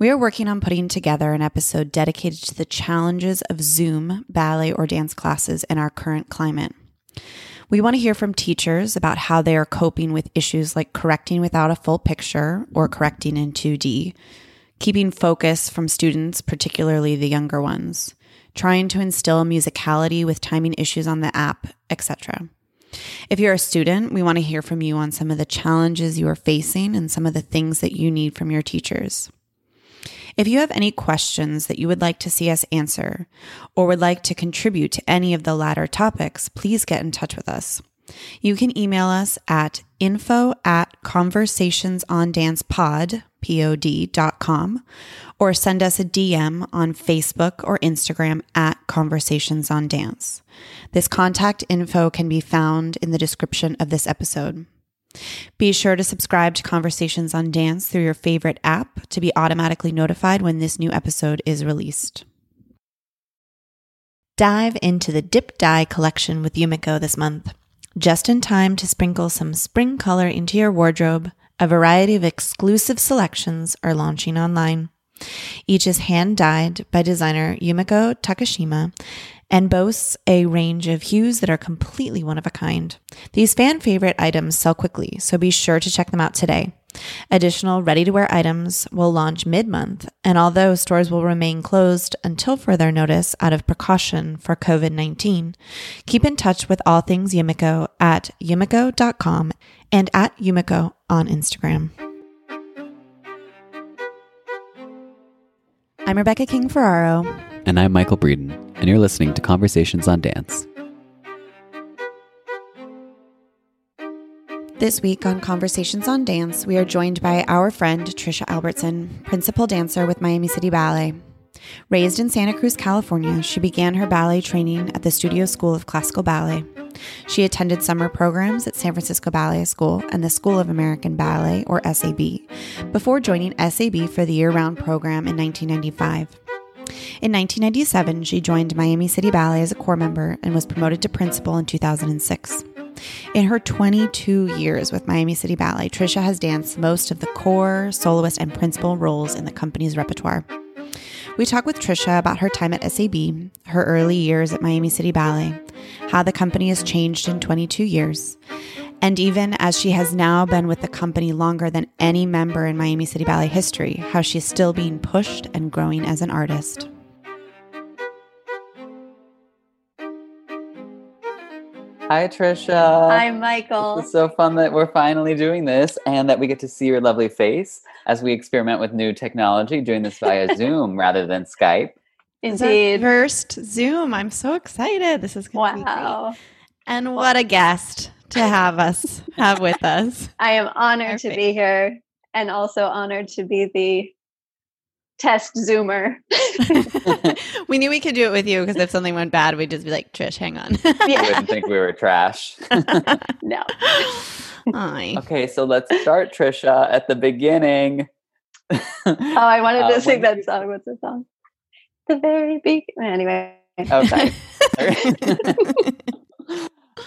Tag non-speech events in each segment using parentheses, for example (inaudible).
We are working on putting together an episode dedicated to the challenges of Zoom ballet or dance classes in our current climate. We want to hear from teachers about how they are coping with issues like correcting without a full picture or correcting in 2D, keeping focus from students, particularly the younger ones, trying to instill musicality with timing issues on the app, etc. If you're a student, we want to hear from you on some of the challenges you are facing and some of the things that you need from your teachers. If you have any questions that you would like to see us answer or would like to contribute to any of the latter topics, please get in touch with us. You can email us at info at conversationsondancepod, P-O-D.com, or send us a DM on Facebook or Instagram at Conversations on Dance. This contact info can be found in the description of this episode. Be sure to subscribe to Conversations on Dance through your favorite app to be automatically notified when this new episode is released. Dive into the Dip Dye collection with Yumiko this month. Just in time to sprinkle some spring color into your wardrobe, a variety of exclusive selections are launching online. Each is hand dyed by designer Yumiko Takashima and boasts a range of hues that are completely one of a kind. These fan favorite items sell quickly, so be sure to check them out today. Additional ready to wear items will launch mid month, and although stores will remain closed until further notice out of precaution for COVID 19, keep in touch with all things Yumiko at yumiko.com and at Yumiko on Instagram. I'm Rebecca King Ferraro. And I'm Michael Breeden, and you're listening to Conversations on Dance. This week on Conversations on Dance, we are joined by our friend Tricia Albertson, principal dancer with Miami City Ballet. Raised in Santa Cruz, California, she began her ballet training at the Studio School of Classical Ballet. She attended summer programs at San Francisco Ballet School and the School of American Ballet, or SAB, before joining SAB for the year round program in 1995. In 1997, she joined Miami City Ballet as a corps member and was promoted to principal in 2006. In her 22 years with Miami City Ballet, Tricia has danced most of the corps, soloist, and principal roles in the company's repertoire. We talk with Tricia about her time at SAB, her early years at Miami City Ballet, how the company has changed in 22 years, and even as she has now been with the company longer than any member in Miami City Ballet history, how she's still being pushed and growing as an artist. Hi, Tricia. Hi, Michael. It's so fun that we're finally doing this and that we get to see your lovely face as we experiment with new technology, doing this via (laughs) Zoom rather than Skype. Indeed. First Zoom. I'm so excited. This is going wow. And what a guest to have us have with us. (laughs) I am honored Perfect. to be here and also honored to be the test zoomer. (laughs) we knew we could do it with you because if something went bad, we'd just be like, Trish, hang on. (laughs) yeah. wouldn't think we were trash. (laughs) no. Hi. Okay, so let's start, Tricia, at the beginning. oh, I wanted to uh, sing that song. What's the song? The very big. Anyway. Okay.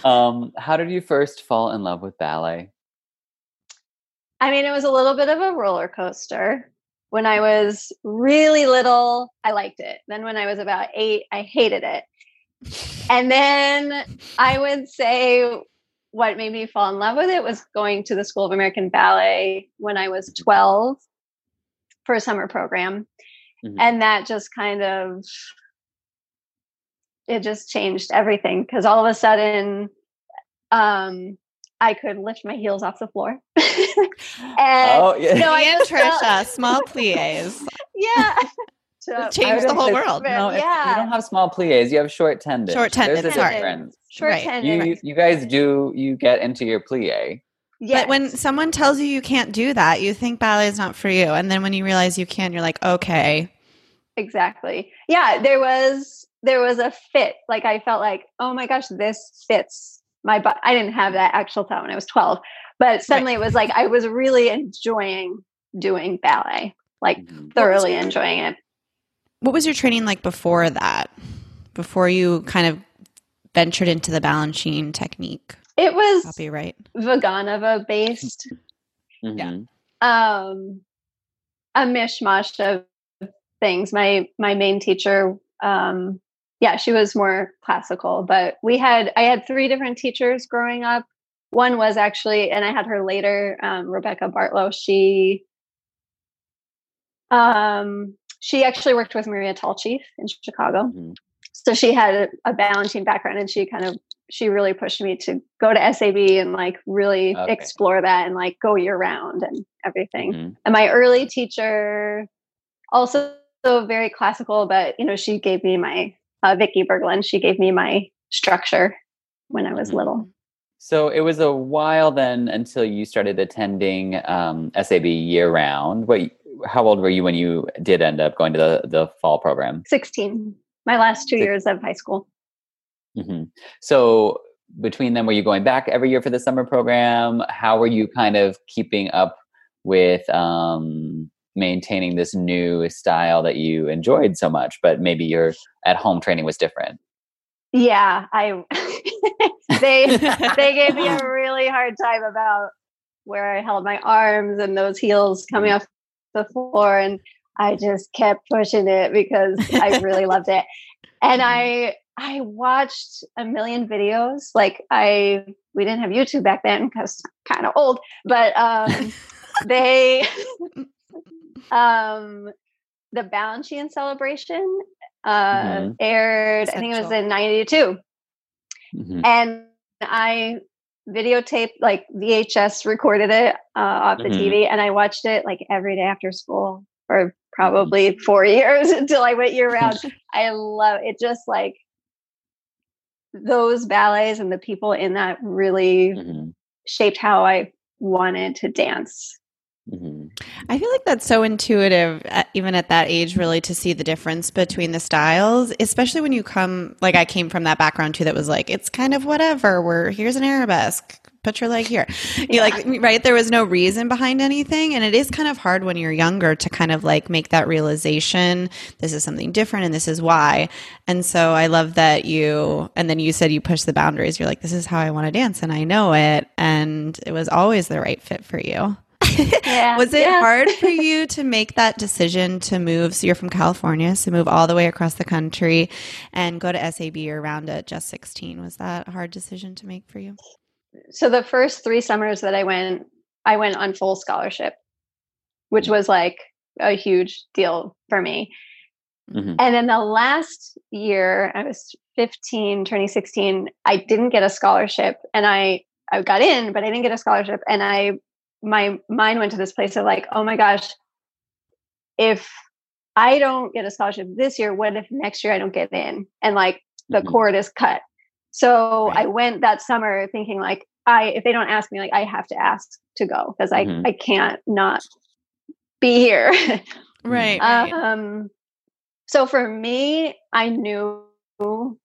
um, how did you first fall in love with ballet? I mean, it was a little bit of a roller coaster. When I was really little, I liked it. Then when I was about eight, I hated it. And then I would say what made me fall in love with it was going to the School of American Ballet when I was 12 for a summer program. Mm-hmm. And that just kind of it just changed everything because all of a sudden um I could lift my heels off the floor. (laughs) (laughs) and oh, yeah. no, I and Tricia, (laughs) small plies. Yeah. (laughs) To change the whole world. No, yeah. you don't have small plies. You have short tendons. Short tendons. There's a difference. Short right. tendons. You, you guys do, you get into your plie. Yes. But when someone tells you you can't do that, you think ballet is not for you. And then when you realize you can, you're like, okay. Exactly. Yeah. There was, there was a fit. Like I felt like, oh my gosh, this fits my butt. I didn't have that actual thought when I was 12, but suddenly right. it was like I was really enjoying doing ballet, like mm-hmm. thoroughly enjoying it. What was your training like before that? Before you kind of ventured into the Balanchine technique? It was copyright Vaganova based. Mm-hmm. Yeah. Um, a mishmash of things. My my main teacher um, yeah, she was more classical, but we had I had three different teachers growing up. One was actually, and I had her later, um, Rebecca Bartlow. She um, she actually worked with Maria Tallchief in Chicago. Mm-hmm. So she had a, a Balanchine background and she kind of she really pushed me to go to SAB and like really okay. explore that and like go year round and everything. Mm-hmm. And my early teacher also very classical, but you know, she gave me my uh, Vicki Berglund. She gave me my structure when I was mm-hmm. little. So it was a while then until you started attending um, SAB year round. What? How old were you when you did end up going to the the fall program? Sixteen. My last two years of high school. Mm-hmm. So between them, were you going back every year for the summer program? How were you kind of keeping up with um, maintaining this new style that you enjoyed so much, but maybe your at home training was different. Yeah, I (laughs) they (laughs) they gave me a really hard time about where I held my arms and those heels coming off the floor and I just kept pushing it because I really loved it. And (laughs) I I watched a million videos. Like I we didn't have YouTube back then because kind of old, but um they (laughs) um, the Balanchine celebration uh, mm-hmm. aired, Essential. I think it was in 92. Mm-hmm. And I videotaped, like VHS recorded it uh, off the mm-hmm. TV, and I watched it like every day after school for mm-hmm. probably four (laughs) years until I went year round. (laughs) I love it. Just like those ballets and the people in that really mm-hmm. shaped how I wanted to dance Mm-hmm. I feel like that's so intuitive, even at that age, really, to see the difference between the styles, especially when you come, like I came from that background too, that was like, it's kind of whatever. We're here's an arabesque, put your leg here. Yeah. You like, right? There was no reason behind anything. And it is kind of hard when you're younger to kind of like make that realization this is something different and this is why. And so I love that you, and then you said you push the boundaries. You're like, this is how I want to dance and I know it. And it was always the right fit for you. Yeah. was it yeah. hard for (laughs) you to make that decision to move? So you're from California, so move all the way across the country and go to SAB around at just 16. Was that a hard decision to make for you? So the first three summers that I went, I went on full scholarship, which was like a huge deal for me. Mm-hmm. And then the last year, I was 15, turning 16, I didn't get a scholarship and I I got in, but I didn't get a scholarship. And I my mind went to this place of like, oh my gosh, if I don't get a scholarship this year, what if next year I don't get in? And like the mm-hmm. cord is cut. So right. I went that summer thinking like, I if they don't ask me, like I have to ask to go because mm-hmm. I I can't not be here. right, (laughs) right. Um. So for me, I knew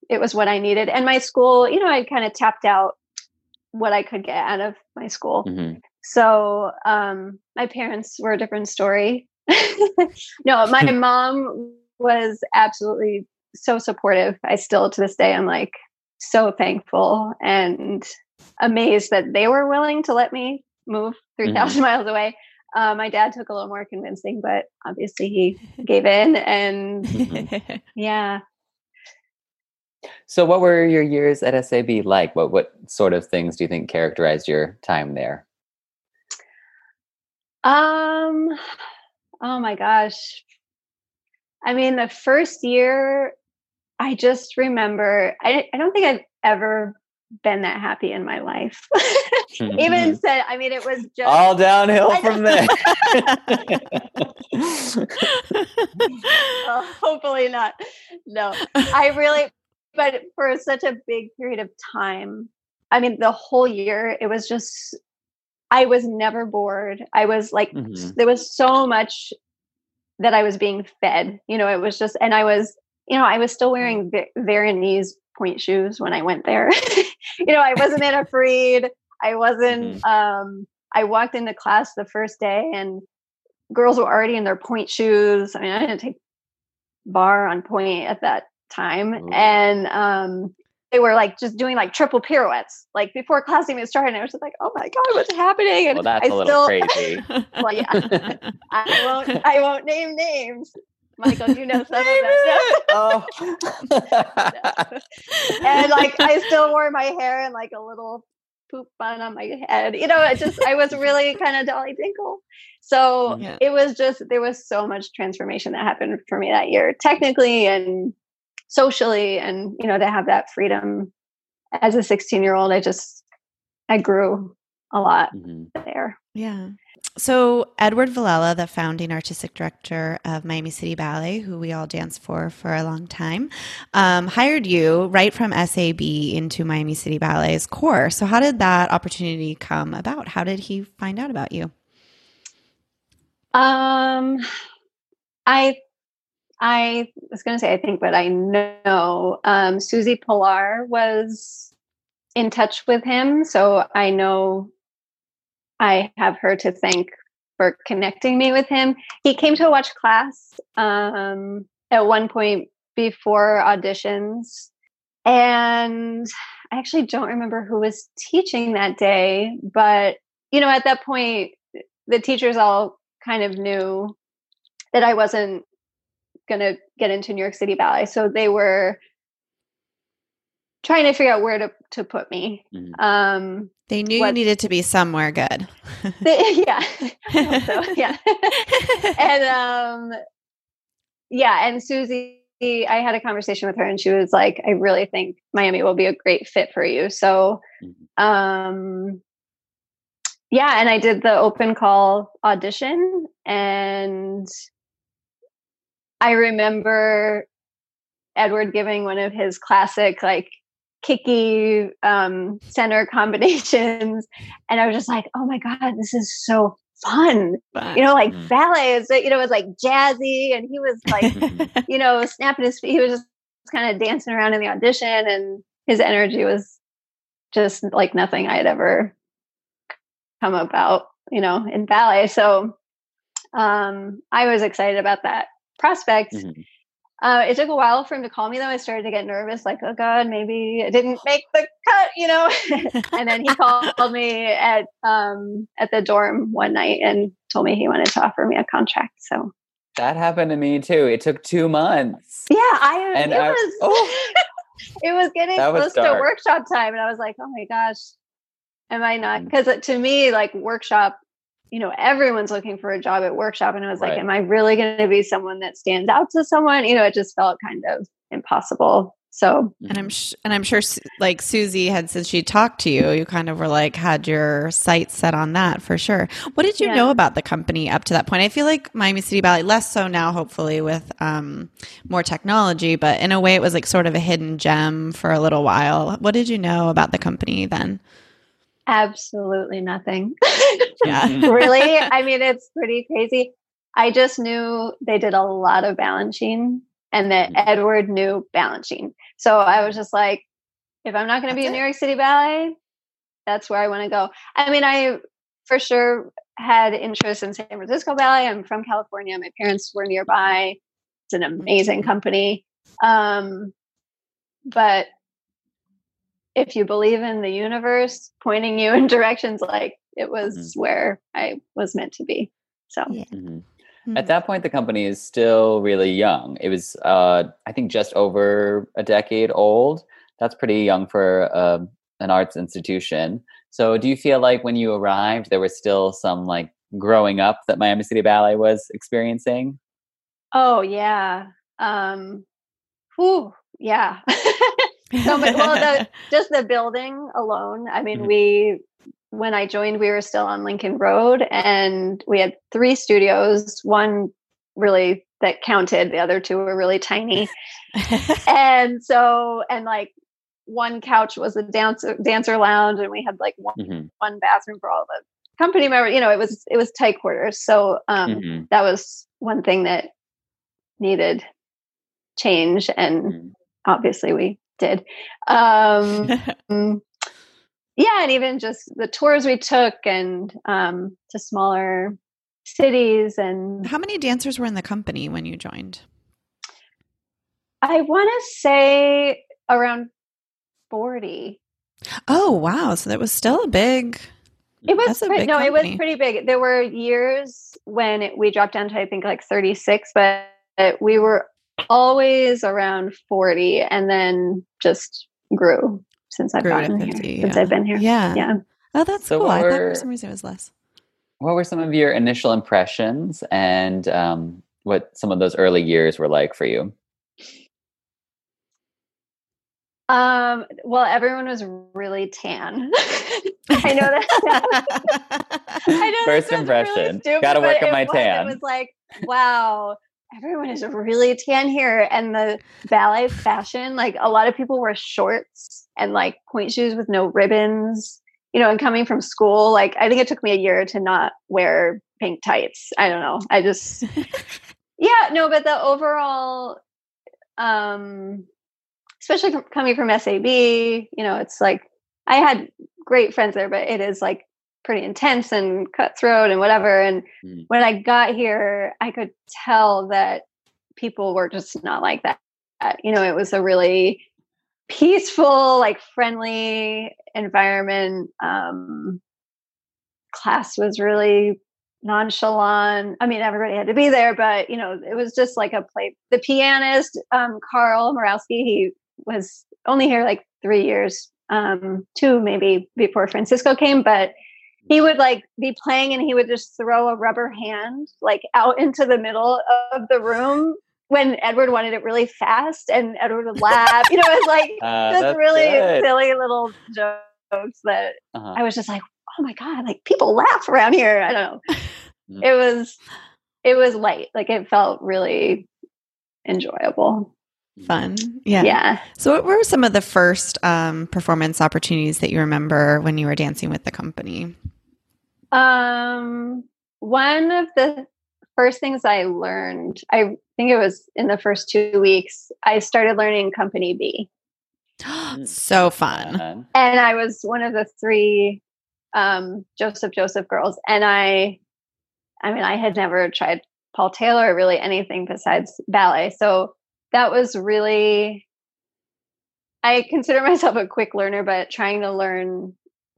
it was what I needed, and my school, you know, I kind of tapped out what I could get out of my school. Mm-hmm. So um, my parents were a different story. (laughs) no, my (laughs) mom was absolutely so supportive. I still to this day I'm like, so thankful and amazed that they were willing to let me move 3,000 mm-hmm. (laughs) miles away. Uh, my dad took a little more convincing, but obviously he gave in. And yeah. So, what were your years at SAB like? What what sort of things do you think characterized your time there? Um, oh my gosh. I mean, the first year, I just remember, I, I don't think I've ever been that happy in my life. (laughs) mm-hmm. Even said, I mean, it was just all downhill from there. well, (laughs) hopefully not. No, I really, (laughs) but for such a big period of time, I mean, the whole year, it was just I was never bored. I was like, mm-hmm. there was so much that I was being fed. You know, it was just, and I was, you know, I was still wearing Veronese pointe shoes when I went there. (laughs) you know, I wasn't in a freed. I wasn't, mm-hmm. um, I walked into class the first day and girls were already in their pointe shoes. I mean, I didn't take barre on pointe at that time. And um, they were like just doing like triple pirouettes like before class even started. I was just like, oh my god, what's happening? And well, that's I a little still, crazy. (laughs) well, (laughs) yeah, I won't. I won't name names. Michael, you know some of them. (laughs) oh. and like I still wore my hair in like a little poop bun on my head. You know, it just I was really kind of Dolly Dinkle. So yeah. it was just there was so much transformation that happened for me that year, technically and socially and you know to have that freedom. As a 16 year old i just i grew a lot mm-hmm. there. Yeah. So edward villela the founding artistic director of miami city ballet who we all danced for for a long time um, hired you right from sab into miami city ballet's corps. So how did that opportunity come about? How did he find out about you? Um i I was going to say, I think, but I know um, Susie Pilarre was in touch with him. So I know I have her to thank for connecting me with him. He came to watch class um, at one point before auditions. And I actually don't remember who was teaching that day, but you know, at that point, the teachers all kind of knew that I wasn't going to get into New York City Ballet. So they were trying to figure out where to, to put me. Mm-hmm. Um, they knew what, you needed to be somewhere good. (laughs) they, yeah. (laughs) so, yeah. (laughs) and um, yeah. And Susie, I had a conversation with her and she was like, I really think Miami will be a great fit for you. So, mm-hmm. um, yeah. And I did the open call audition and I remember Edward giving one of his classic, like, kicky um, center (laughs) combinations. And I was just like, oh my God, this is so fun. fun. You know, like ballet is, you know, it was like jazzy. And he was like, (laughs) you know, snapping his feet. He was just kind of dancing around in the audition. And his energy was just like nothing I had ever come about, you know, in ballet. So um, I was excited about that prospect. Mm-hmm. Uh, it took a while for him to call me though. I started to get nervous, like, oh God, maybe I didn't make the cut, you know. (laughs) and then he (laughs) called me at um, at the dorm one night and told me he wanted to offer me a contract. So that happened to me too. It took two months. Yeah, I and it I, was (laughs) oh, it was getting close to workshop time, and I was like, oh my gosh, am I not? Because mm. to me, like workshop you know everyone's looking for a job at workshop and it was right. like am i really going to be someone that stands out to someone? You know it just felt kind of impossible. So and i'm sh- and i'm sure like susie had since she talked to you you kind of were like had your sights set on that for sure. What did you yeah. know about the company up to that point? I feel like miami city ballet less so now hopefully with um, more technology but in a way it was like sort of a hidden gem for a little while. What did you know about the company then Absolutely nothing. (laughs) Yeah. really? I mean, it's pretty crazy. I just knew they did a lot of Balanchine and that mm-hmm. Edward knew Balanchine. So I was just like, if I'm not going to be in New York City Ballet, that's where I want to go. I mean, I for sure had interest in San Francisco Ballet. I'm from California. My parents were nearby. It's an amazing company. Um, but if you believe in the universe pointing you (laughs) in directions like it was Mm-hmm. where I was meant to be. So Yeah. Mhm. Mhm. At that point, the company is still really young. It was, uh, I think, just over a decade old. That's pretty young for uh, an arts institution. So, do you feel like when you arrived, there was still some like growing up that Miami City Ballet was experiencing? Oh yeah. Um whew, yeah. (laughs) so but well the (laughs) just the building alone. I mean, Mhm. we when I joined, we were still on Lincoln Road and we had three studios, one really that counted, the other two were really tiny. (laughs) and so and like one couch was a dancer dancer lounge and we had like one, Mhm. one bathroom for all the company members. You know, it was it was tight quarters. So um Mhm. that was one thing that needed change and Mhm. obviously we did um (laughs) yeah and even just the tours we took and um to smaller cities and How many dancers were in the company when you joined? i want to say around 40 Oh, wow. So that was still a big. it was That's a pretty, big no it was pretty big there were years when it, we dropped down to i think like 36 but we were always around 40 and then just grew since i've Grew gotten 50, here since i've been here Yeah. yeah Oh, that's So cool. I thought for some reason it was less. What were some of your initial impressions and um, what some of those early years were like for you? Um, well, everyone was really tan. (laughs) I know that. (laughs) I know that First sounds really impression. stupid, Gotta work on my was- tan. It was like, wow, everyone is really tan here. And the ballet fashion, like a lot of people wear shorts and like pointe shoes with no ribbons, you know, and coming from school, like I think it took me a year to not wear pink tights. I don't know. I just (laughs) yeah, no, but the overall um especially com- coming from SAB, you know, it's like I had great friends there, but it is like pretty intense and cutthroat and whatever. And Mm. when I got here, I could tell that people were just not like that. You know, it was a really peaceful, like friendly environment. Um, class was really nonchalant. I mean, everybody had to be there, but you know, it was just like a play. The pianist, um, Carl Morowski, he was only here like three years, um, two maybe before Francisco came, but he would like be playing and he would just throw a rubber hand like out into the middle of the room when Edward wanted it really fast and Edward would laugh. you know, it was like Uh, (laughs) just really good. silly little jokes that Uh-huh. I was just like, oh my God, like people laugh around here. I don't know. Mm. it was it was light. Like it felt really enjoyable. Fun. Yeah. Yeah. So, what were some of the first um, performance opportunities that you remember when you were dancing with the company? Um one of the first things I learned, I think it was in the first two weeks, I started learning Company B. so fun. And I was one of the three um, Joseph Joseph girls, and I, I mean, I had never tried Paul Taylor or really anything besides ballet, so that was really. I consider myself a quick learner, but trying to learn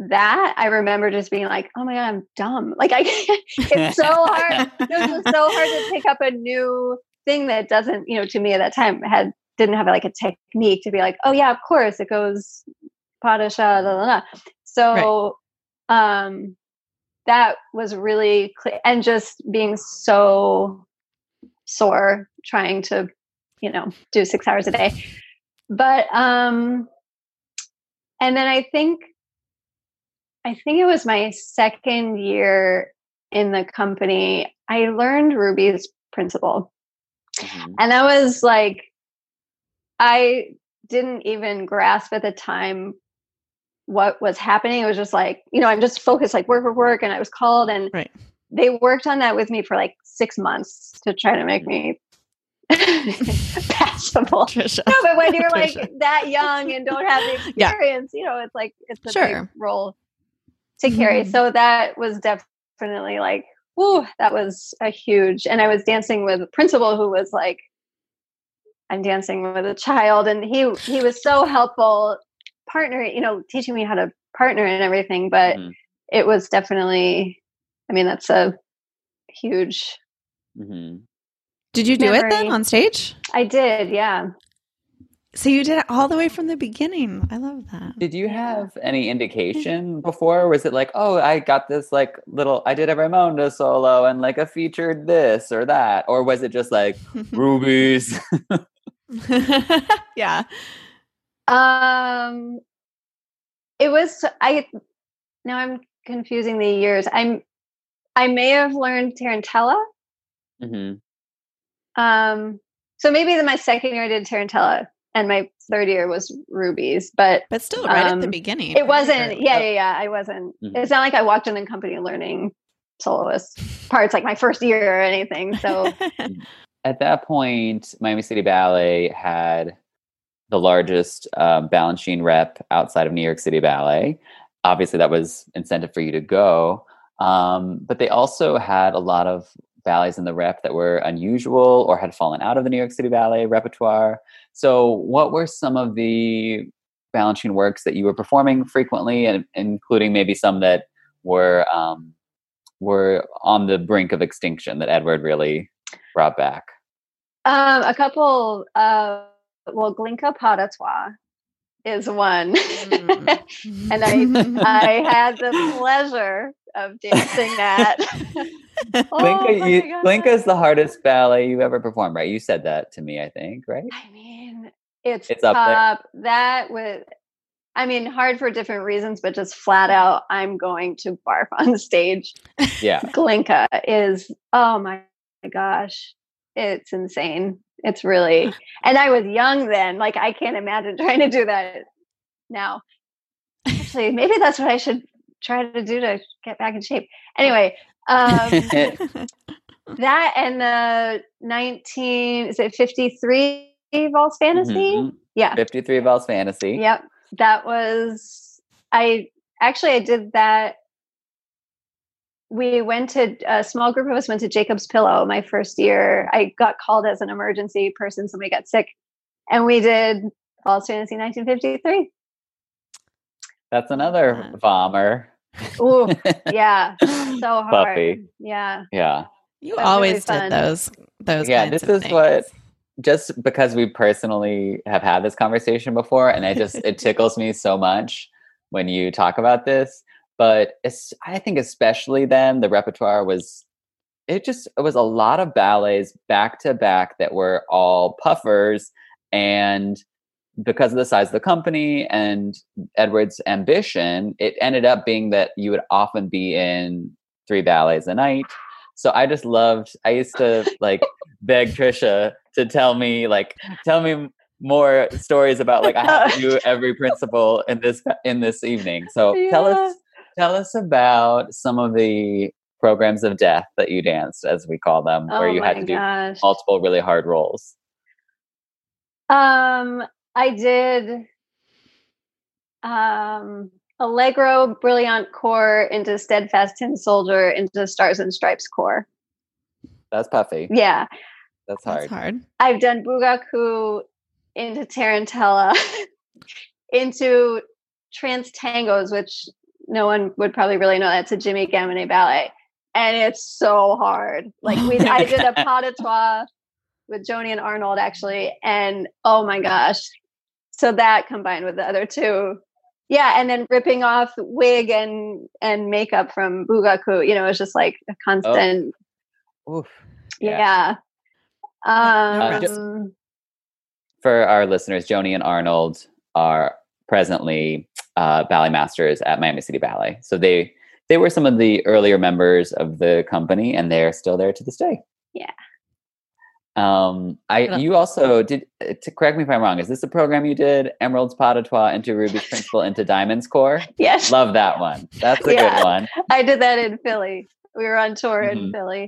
that, I remember just being like, "Oh my god, I'm dumb!" (laughs) Like I, it's so hard. It was so hard to pick up a new thing that doesn't, you know, to me at that time had didn't have like a technique to be like, oh yeah, of course it goes pas de chat, la la la. So um that was really clear and just being so sore trying to, you know, do six hours a day. But um and then I think I think it was my second year in the company, I learned Rubies principal. Mhm. And that was like, I didn't even grasp at the time what was happening. It was just like, you know, I'm just focused, like work, work, work. And I was called, and Right. they worked on that with me for like six months to try to make me (laughs) passable. Tricia. No, but when you're (laughs) like that young and don't have the Yeah. experience, you know, it's like it's a Sure. big role to carry. Mhm. So that was definitely like, whoo, that was a huge. And I was dancing with a principal who was like, I'm dancing with a child, and he he was so helpful. partner, you know, teaching me how to partner and everything. But mm-hmm. it was definitely, I mean, that's a huge. Mm-hmm. Did you do memory. it then on stage? I did, yeah. So you did it all the way from the beginning. I love that. Did you have any indication before? Was it like, oh, I got this like little, I did a Raymonda solo and like a featured this or that? Or was it just like (laughs) rubies? (laughs) (laughs) yeah. Um, it was, I, now I'm confusing the years. I'm, I may have learned Tarantella. Mm-hmm. Um, so maybe then my second year I did Tarantella and my third year was rubies but but still right um, at the um, beginning it wasn't yeah yeah yeah i wasn't mm-hmm. it's not like i walked in the company learning soloist parts like my first year or anything so (laughs) at that point miami city ballet had the largest um, balanchine rep outside of new york city ballet obviously that was incentive for you to go um, but they also had a lot of ballets in the rep that were unusual or had fallen out of the New York City Ballet repertoire. So, what were some of the Balanchine works that you were performing frequently, and including maybe some that were um, were on the brink of extinction that Edward really brought back? Um, a couple. Uh, well, Glinka pas de trois is one, mm. (laughs) and I I had the pleasure of dancing that. (laughs) oh, Glinka, is the hardest ballet you've ever performed, right? You said that to me, I think, right? I mean, it's, it's up there. That was, I mean, hard for different reasons, but just flat out, I'm going to barf (laughs) on stage. Yeah. Glinka is, oh my gosh, it's insane. It's really, (laughs) and I was young then. Like, I can't imagine (laughs) trying to do that now. Actually, maybe that's what I should try to do to get back in shape. Anyway, um, that and the 19, is it 53 Valse Fantaisie? Mm-hmm. Yeah. 53 Valse Fantaisie. Yep. That was, I actually, I did that. We went to, a small group of us went to Jacob's Pillow my first year. I got called as an emergency person. Somebody got sick. And we did Valse Fantaisie 1953. That's another bomber. Oh, (laughs) yeah. So hard. Puffy. Yeah. Yeah. You always really did those those Yeah, this is things. what just because we personally have had this conversation before and I just it (laughs) tickles me so much when you talk about this. But it's I think especially then the repertoire was it just it was a lot of ballets back to back that were all puffers and because of the size of the company and Edward's ambition, it ended up being that you would often be in three ballets a night. So I just loved, I used to like (laughs) beg Tricia to tell me, like, tell me more stories about like I have to do (laughs) every principal in this in this evening. So yeah. tell us tell us about some of the programs of death that you danced, as we call them, oh where you had to gosh. do multiple really hard roles. Um, I did um, Allegro Brillante Corps into Steadfast Tin Soldier into Stars and Stripes Corps. That's puffy. Yeah. That's hard. That's hard. I've done Bugaku into Tarantella, (laughs) into Trans Tangos, which no one would probably really know. That's a Jimmy Gamonet ballet. And it's so hard. Like we I did a pas de trois with Joni and Arnold actually. And oh my gosh. So that combined with the other two. Yeah, and then ripping off wig and and makeup from Bugaku, you know, it's just like a constant oh. Oof. Yeah. yeah. Um, uh, for our listeners, Joni and Arnold are presently uh, ballet masters at Miami City Ballet. So they they were some of the earlier members of the company, and they're still there to this day. Yeah. Um, I you also did uh, to correct me if I'm wrong. Is this a program you did? Emeralds pas de trois into Rubies Principal into Diamonds Corps. (laughs) Yes, love that one. That's a yeah, good one. I did that in Philly. We were on tour mm-hmm. in Philly.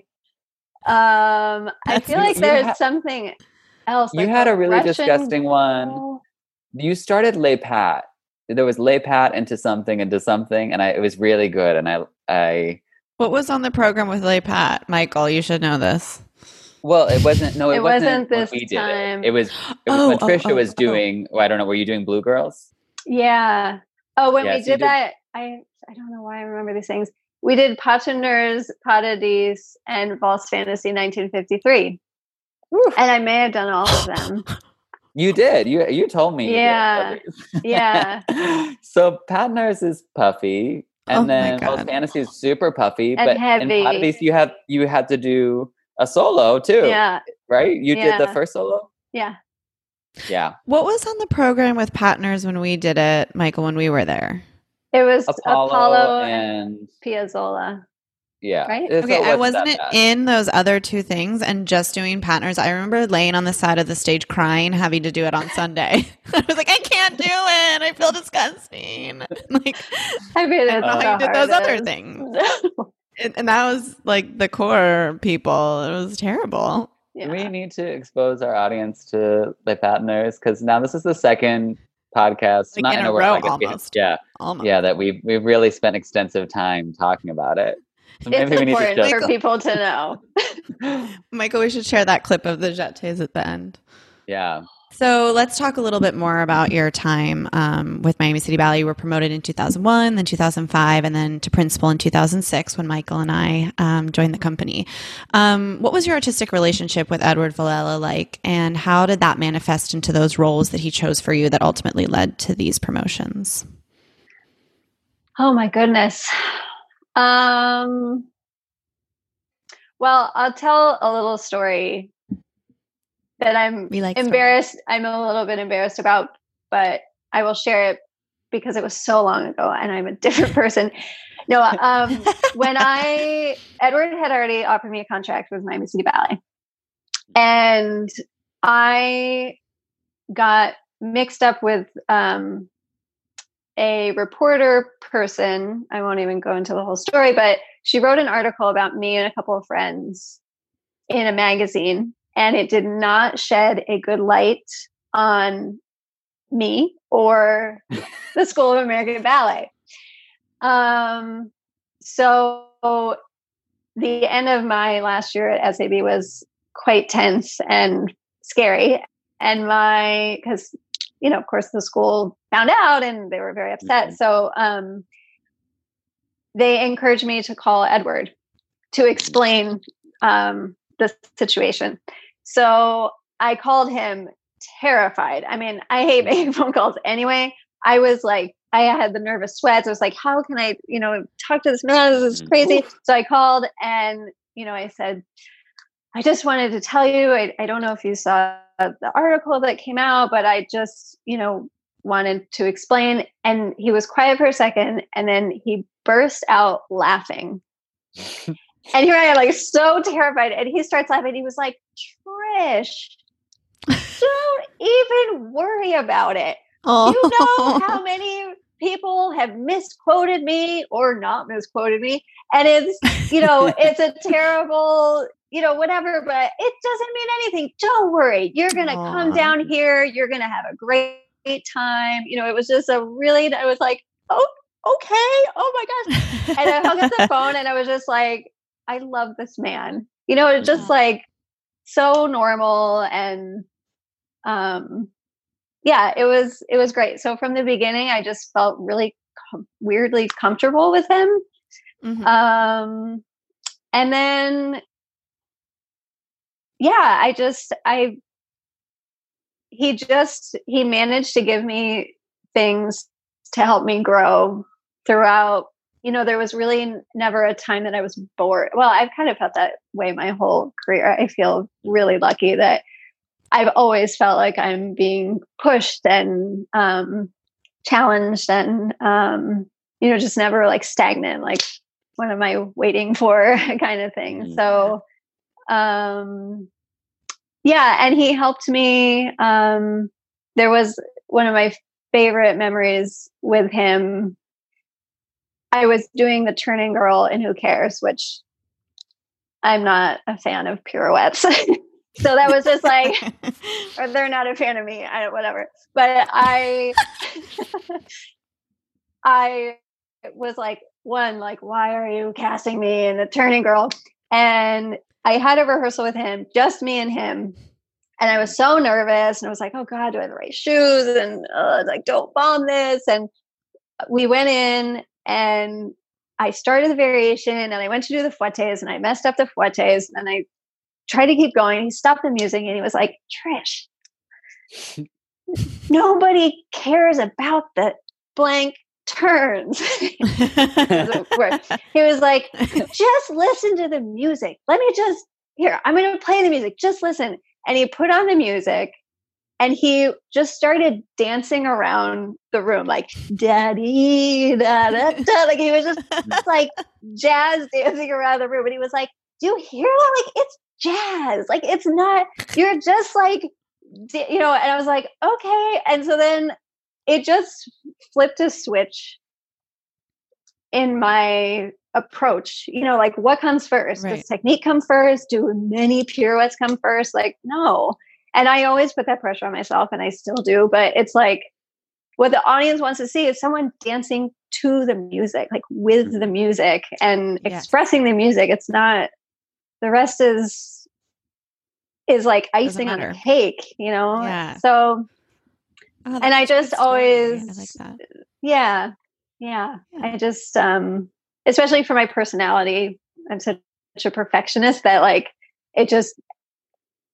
Um, I feel like there's ha- something else. Like you had a really Russian disgusting one. You started Les Pat. There was Les Pat into something into something, and I it was really good. And I I. What was on the program with Les Pat, Michael? You should know this. Well, it wasn't. No, it, it wasn't, wasn't this we did time. It. it was. It was oh, when Tricia oh, oh, was oh. doing. Oh, I don't know. Were you doing Blue Girls? Yeah. Oh, when Yes, we you did, did- that, I I don't know why I remember these things. We did Patineurs, Paradis, and Valse Fantaisie 1953. And I may have done all of them. You did. You you told me. Yeah. Yeah. (laughs) so Patners is puffy, and Oh then Valse Fantaisie is super puffy. And but heavy. in Paradis, you have you had to do a solo too. Yeah. Right. You did the first solo. Yeah. Yeah. What was on the program with partners when we did it, Michael, when we were there? It was Apollo, Apollo, and and Piazzolla. yeah. Right? So Okay, I wasn't wasn't that in those other two things and just doing partners. I remember laying on the side of the stage crying, having to do it on Sunday. (laughs) I was like, I can't do it. I feel disgusting. (laughs) Like, I mean, it's don't know how you did those other things. (laughs) And, and that was like the corps people. It was terrible. yeah. We need to expose our audience to the Patners because now this is the second podcast. Like not in in a a row. row I guess we have- almost. yeah. Almost. Yeah. That we've we've really spent extensive time talking about it. So It's maybe we need to important just for people to know. (laughs) Michael, we should share that clip of the jetés at the end. yeah. So let's talk a little bit more about your time um, with Miami City Ballet. You were promoted in 2001, then 2005, and then to principal in 2006 when Michael and I um, joined the company. Um, what was your artistic relationship with Edward Villela like, and how did that manifest into those roles that he chose for you that ultimately led to these promotions? Oh my goodness. Um well, I'll tell a little story that I'm like embarrassed. I'm a little bit embarrassed about, but I will share it because it was so long ago and I'm a different (laughs) person. No, um (laughs) when I Edward had already offered me a contract with Miami City Ballet. And I got mixed up with um a reporter person. I won't even go into the whole story, but she wrote an article about me and a couple of friends in a magazine, and it did not shed a good light on me or (laughs) the School of American Ballet. Um, so the end of my last year at SAB was quite tense and scary. And my, because you know, of course, the school found out and they were very upset. Mhm. So um, they encouraged me to call Edward to explain um, the situation. So I called him terrified. I mean, I hate (laughs) making phone calls anyway. I was like, I had the nervous sweats. I was like, how can I, you know, talk to this man? This is Mhm. crazy. So I called and, you know, I said, I just wanted to tell you, I, I don't know if you saw the article that came out, but I just, you know, wanted to explain. And he was quiet for a second and then he burst out laughing. (laughs) and here I am, like so terrified. And he starts laughing. He was like, Trish, don't even worry about it. Oh, You know (laughs) how many people have misquoted me or not misquoted me? And it's, you know, it's a terrible, you know, whatever, but it doesn't mean anything. Don't worry. You're going to come down here. You're going to have a great time. You know, it was just a really, I was like, oh, okay. Oh my gosh. And I hung up the phone and I was just like, I love this man. You know, it's just Yeah. like so normal and um yeah, it was it was great. So from the beginning I just felt really com- weirdly comfortable with him. Mhm. Um and then yeah, I just I he just he managed to give me things to help me grow throughout you know there was really never a time that i was bored. Well i've kind of felt that way my whole career. I feel really lucky that i've always felt like i'm being pushed and um challenged and um you know just never like stagnant like what am i waiting for (laughs) kind of thing. Mm. so um yeah and he helped me um there was one of my favorite memories with him i was doing the turning girl in who cares which i'm not a fan of pirouettes (laughs) so that was just like (laughs) or they're not a fan of me i whatever but i (laughs) i was like one like why are you casting me in the turning girl and i had a rehearsal with him just me and him And I was so nervous and I was like, oh God, do I have the right shoes? And uh, like, don't bomb this. And we went in and I started the variation and I went to do the fouettes and I messed up the fouettes and I tried to keep going. He stopped the music and he was like, Trish, (laughs) nobody cares about the blank turns. (laughs) he was like, just listen to the music. Let me just, here, I'm going to play the music. Just listen. And he put on the music and he just started dancing around the room like daddy da, da, da. (laughs) like he was just, just like jazz dancing around the room. And he was like do you hear that? Like it's jazz. Like it's not you're just like you know and i was like okay. And so then it just flipped a switch in my approach. You know like what comes first? Right. does technique come first? Do many pirouettes come first? Like no and I always put that pressure on myself and I still do, but it's like what the audience wants to see is someone dancing to the music, like with mm-hmm. the music and yes. expressing the music. It's not the rest is is like icing on a cake, you know? Yeah. So oh, and I just always I like. Yeah, yeah. Yeah. I just um especially for my personality, I'm such a perfectionist that like it just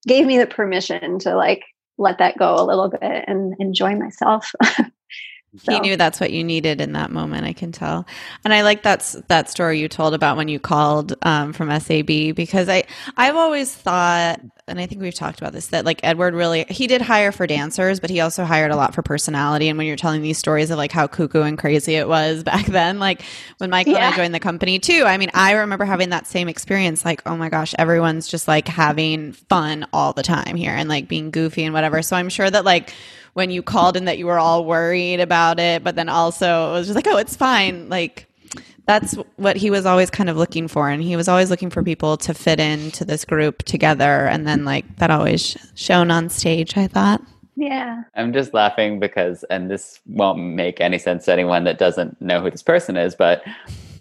gave me the permission to like let that go a little bit and enjoy myself. (laughs) So. He knew that's what you needed in that moment. I can tell, and I like that's that story you told about when you called um, from SAB because I I've always thought, and I think we've talked about this that like Edward really he did hire for dancers, but he also hired a lot for personality. And when you're telling these stories of like how cuckoo and crazy it was (laughs) back then, like when Michael yeah. and I joined the company too. I mean, I remember having that same experience. Like, oh my gosh, everyone's just like having fun all the time here and like being goofy and whatever. So I'm sure that like when you called and that you were all worried about it, but then also it was just like, oh, it's fine. Like that's what he was always kind of looking for. And he was always looking for people to fit into this group together. And then like that always shown on stage, I thought. Yeah. I'm just laughing because, and this won't make any sense to anyone that doesn't know who this person is, but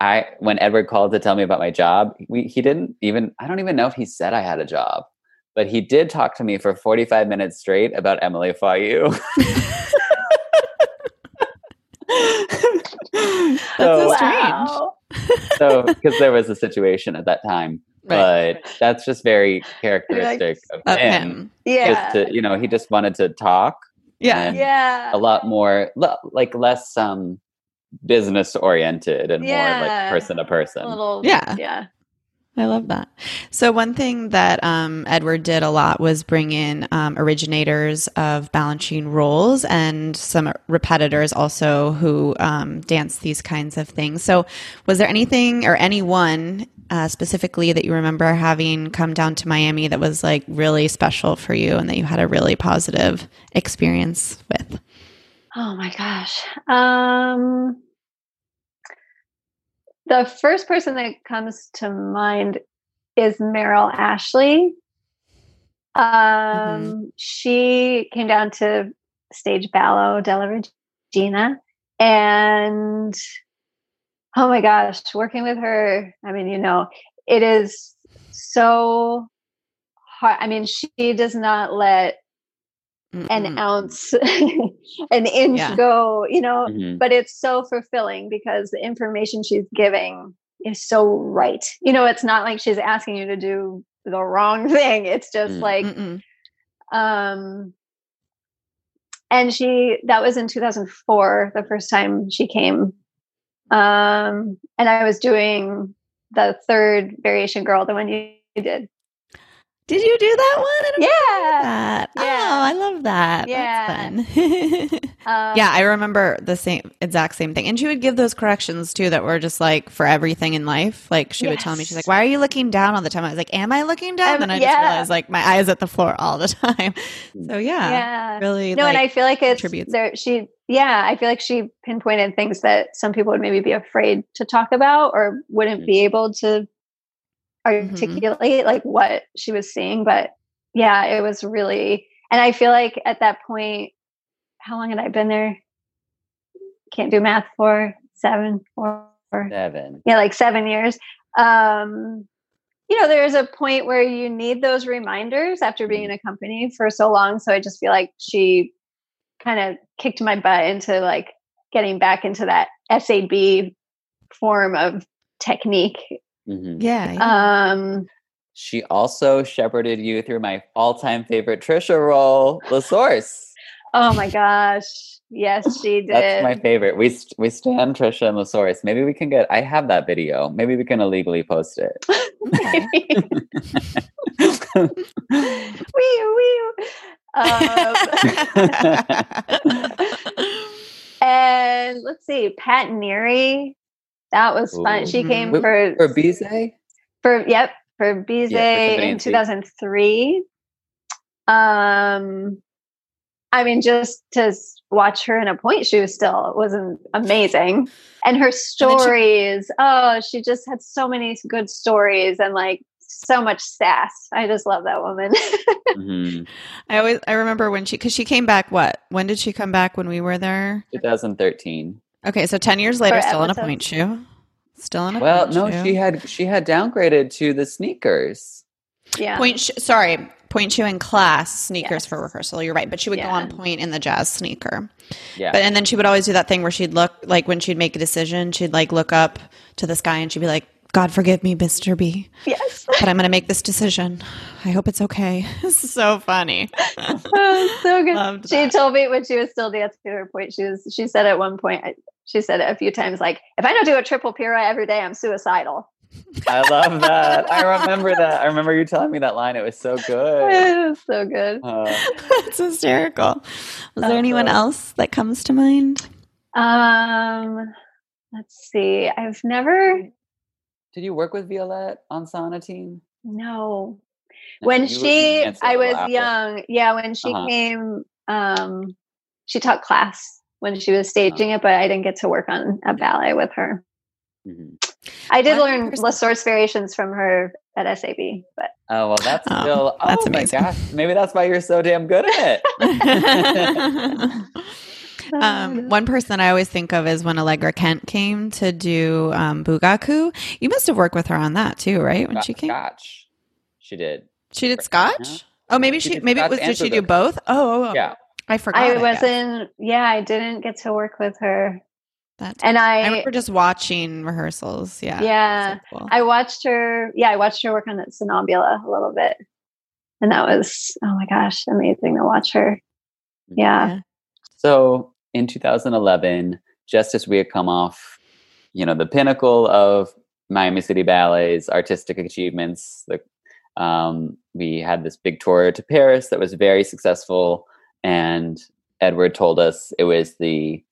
I, when Edward called to tell me about my job, we, he didn't even, I don't even know if he said I had a job but he did talk to me for 45 minutes straight about Emily Fayou. (laughs) That's so, so strange. (laughs) so, because there was a situation at that time, right. but that's just very characteristic like, of, him. him. Yeah, to, you know, he just wanted to talk. Yeah, yeah, a lot more, like less um business oriented and yeah. more like person to person. Little, yeah, yeah. I love that. So one thing that um, Edward did a lot was bring in um, originators of Balanchine roles and some repetitors also who um, dance these kinds of things. So was there anything or anyone uh, specifically that you remember having come down to Miami that was like really special for you and that you had a really positive experience with? Oh my gosh. Um the first person that comes to mind is Merrill Ashley. Um, mm-hmm. She came down to stage Ballo della Regina. And oh my gosh, working with her, I mean, you know, it is so hard. I mean, she does not let Mm-mm. an ounce, (laughs) an inch yeah. go, you know, mm-hmm. but it's so fulfilling because the information she's giving is so right. You know, it's not like she's asking you to do the wrong (laughs) thing. It's just mm. like, Mm-mm. um, and she, that was in 2004, the first time she came. Um, and I was doing the third variation girl, the one you did. Did you do that one? Yeah. That. yeah. Oh, I love that. Yeah. (laughs) um, yeah, I remember the same exact same thing. And she would give those corrections too that were just like for everything in life. Like she yes. would tell me, she's like, Why are you looking down all the time? I was like, Am I looking down? Um, then I yeah. just realized like my eyes at the floor all the (laughs) time. So yeah. Yeah. Really No, like, and I feel like it's there she yeah, I feel like she pinpointed things that some people would maybe be afraid to talk about or wouldn't be able to. Articulate mm-hmm. like what she was seeing but yeah it was really and i feel like at that point how long had i been there can't do math for seven or seven yeah like seven years um you know, there's a point where you need those reminders after being in a company for so long. So I just feel like she kind of kicked my butt into like getting back into that SAB form of technique. Mm-hmm. Yeah, yeah. Um, she also shepherded you through my all-time favorite Tricia role, La Source. Oh my gosh. Yes, (laughs) she did. That's my favorite. We we stand Tricia and La Source. Maybe we can get. I have that video. Maybe we can illegally post it. (laughs) (laughs) wee wee. Um, and let's see, Pat Neary. That was fun. She came for for Bizet. For yep, for Bizet yeah, in two thousand three. Um, I mean, just to watch her in a pointe shoe still was amazing. And her stories, she, oh, she just had so many good stories and like so much sass. I just love that woman. mm-hmm. I always I remember when she because she came back. What? When did she come back? When we were there? 2013. Okay, so 10 years later, still episodes. in a pointe shoe. Still in a well, no, shoe. she had she had downgraded to the sneakers. Yeah, point. Sh- sorry, pointe shoe in class, sneakers yes. for rehearsal. You're right, but she would yeah. go on point in the jazz sneaker. Yeah. But and then she would always do that thing where she'd look like when she'd make a decision, she'd like look up to the sky and she'd be like, God forgive me, Mr. B. Yes. But I'm going to make this decision. I hope it's okay. (laughs) This is so funny. (laughs) oh, so good. Loved she that. told me when she was still dancing to her point, she was, she said at one point, she said it a few times, like, if I don't do a triple pira every day, I'm suicidal. I love that. I remember that. I remember you telling me that line. It was so good. (laughs) It was so good. Uh, it's hysterical. Was there anyone else that comes to mind? Um, let's see. I've never. Did you work with Violette on Sonatine? No. when she, I was after. young. Yeah, when she uh-huh. came, um, she taught class when she was staging uh-huh. it, but I didn't get to work on a ballet with her. Mm-hmm. I did learn La Source variations from her at SAB, but oh well, that's oh, still oh, that's my amazing. gosh, maybe that's why you're so damn good at it. (laughs) (laughs) (laughs) um, one person I always think of is when Allegra Kent came to do um, Bugaku. You must have worked with her on that too, right? When she came, Scotch. She did. She did Scotch. Oh, maybe she, she maybe it was. Did she do both? Oh, oh, oh, yeah. I forgot. I wasn't. Yeah, I didn't get to work with her. That and I, I remember just watching rehearsals. Yeah. Yeah. So cool. I watched her. Yeah. I watched her work on that Sonnambula a little bit. And that was, oh my gosh, amazing to watch her. Yeah. yeah. So in 2011, just as we had come off, you know, the pinnacle of Miami City Ballet's artistic achievements, the, um, we had this big tour to Paris that was very successful. And Edward told us it was the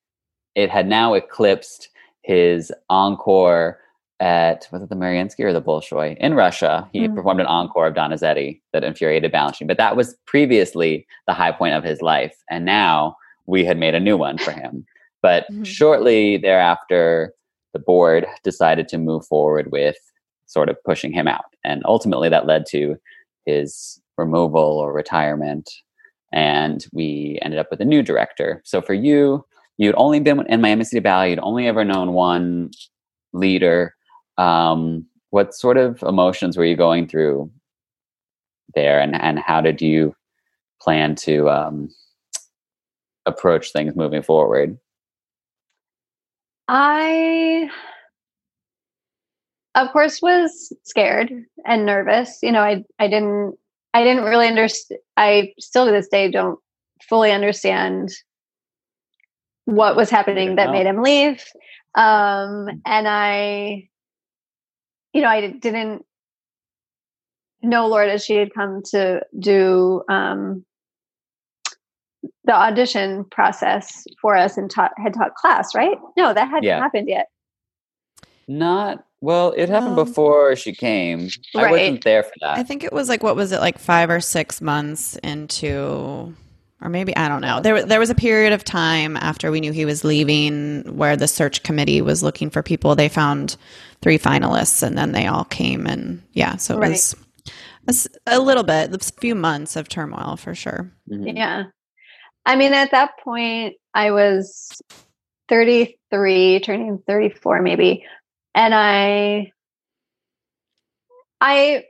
it had now eclipsed his encore at was it the Mariinsky or the Bolshoi in Russia. He mm-hmm. performed an encore of Donizetti that infuriated Balanchine, but that was previously the high point of his life, and now we had made a new one for him. But (laughs) mm-hmm. shortly thereafter, the board decided to move forward with sort of pushing him out, and ultimately that led to his removal or retirement. And we ended up with a new director. So for you, you'd only been in Miami City Ballet, you'd only ever known one leader. Um, what sort of emotions were you going through there, and and how did you plan to um, approach things moving forward? I, of course, was scared and nervous. You know, I I didn't I didn't really understand. I still to this day don't fully understand what was happening that made him leave. Um, mm. and I, you know, I didn't know Lourdes. She had come to do um, the audition process for us and taught had taught class, right? No, that hadn't yeah. happened yet. Not well, it happened um, before she came. Right. I wasn't there for that. I think it was like what was it like five or six months into or maybe I don't know. There there was a period of time after we knew he was leaving where the search committee was looking for people. They found three finalists, and then they all came, and yeah, so it right. was a, a, little bit, a few months of turmoil for sure. Mm-hmm. Yeah, I mean, at that point, I was thirty three, turning thirty four, maybe, and I I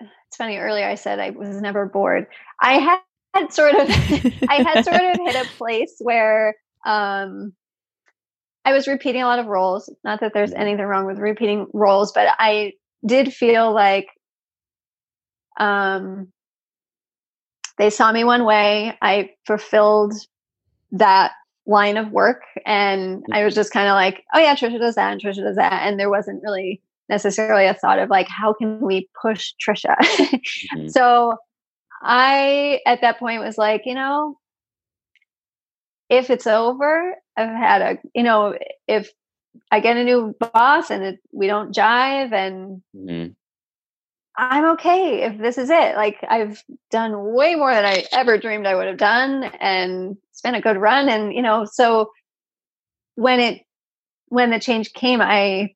it's funny earlier I said I was never bored. I had, had sort of I had (laughs) sort of hit a place where um I was repeating a lot of roles. Not that there's anything wrong with repeating roles, but I did feel like um they saw me one way. I fulfilled that line of work and I was just kind of like, oh yeah, Tricia does that and Tricia does that. And there wasn't really necessarily a thought of like, how can we push Tricia? (laughs) mm-hmm. So I, at that point, was like, you know, if it's over, I've had a, you know, if I get a new boss and it, we don't jive and mm-hmm. I'm okay if this is it. Like I've done way more than I ever dreamed I would have done and it's been a good run. And, you know, so when it, when the change came, I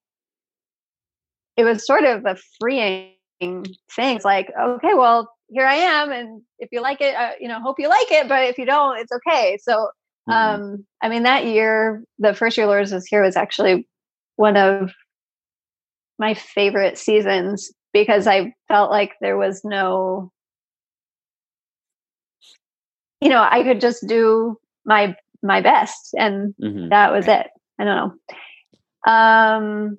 it was sort of a freeing thing. It's like, okay, well, here I am, and if you like it, uh, you know, hope you like it. But if you don't, it's okay. So, mm-hmm. um, I mean, that year, the first year Lourdes was here was actually one of my favorite seasons because I felt like there was no, you know, I could just do my my best, and mm-hmm. that was it. I don't know. Um,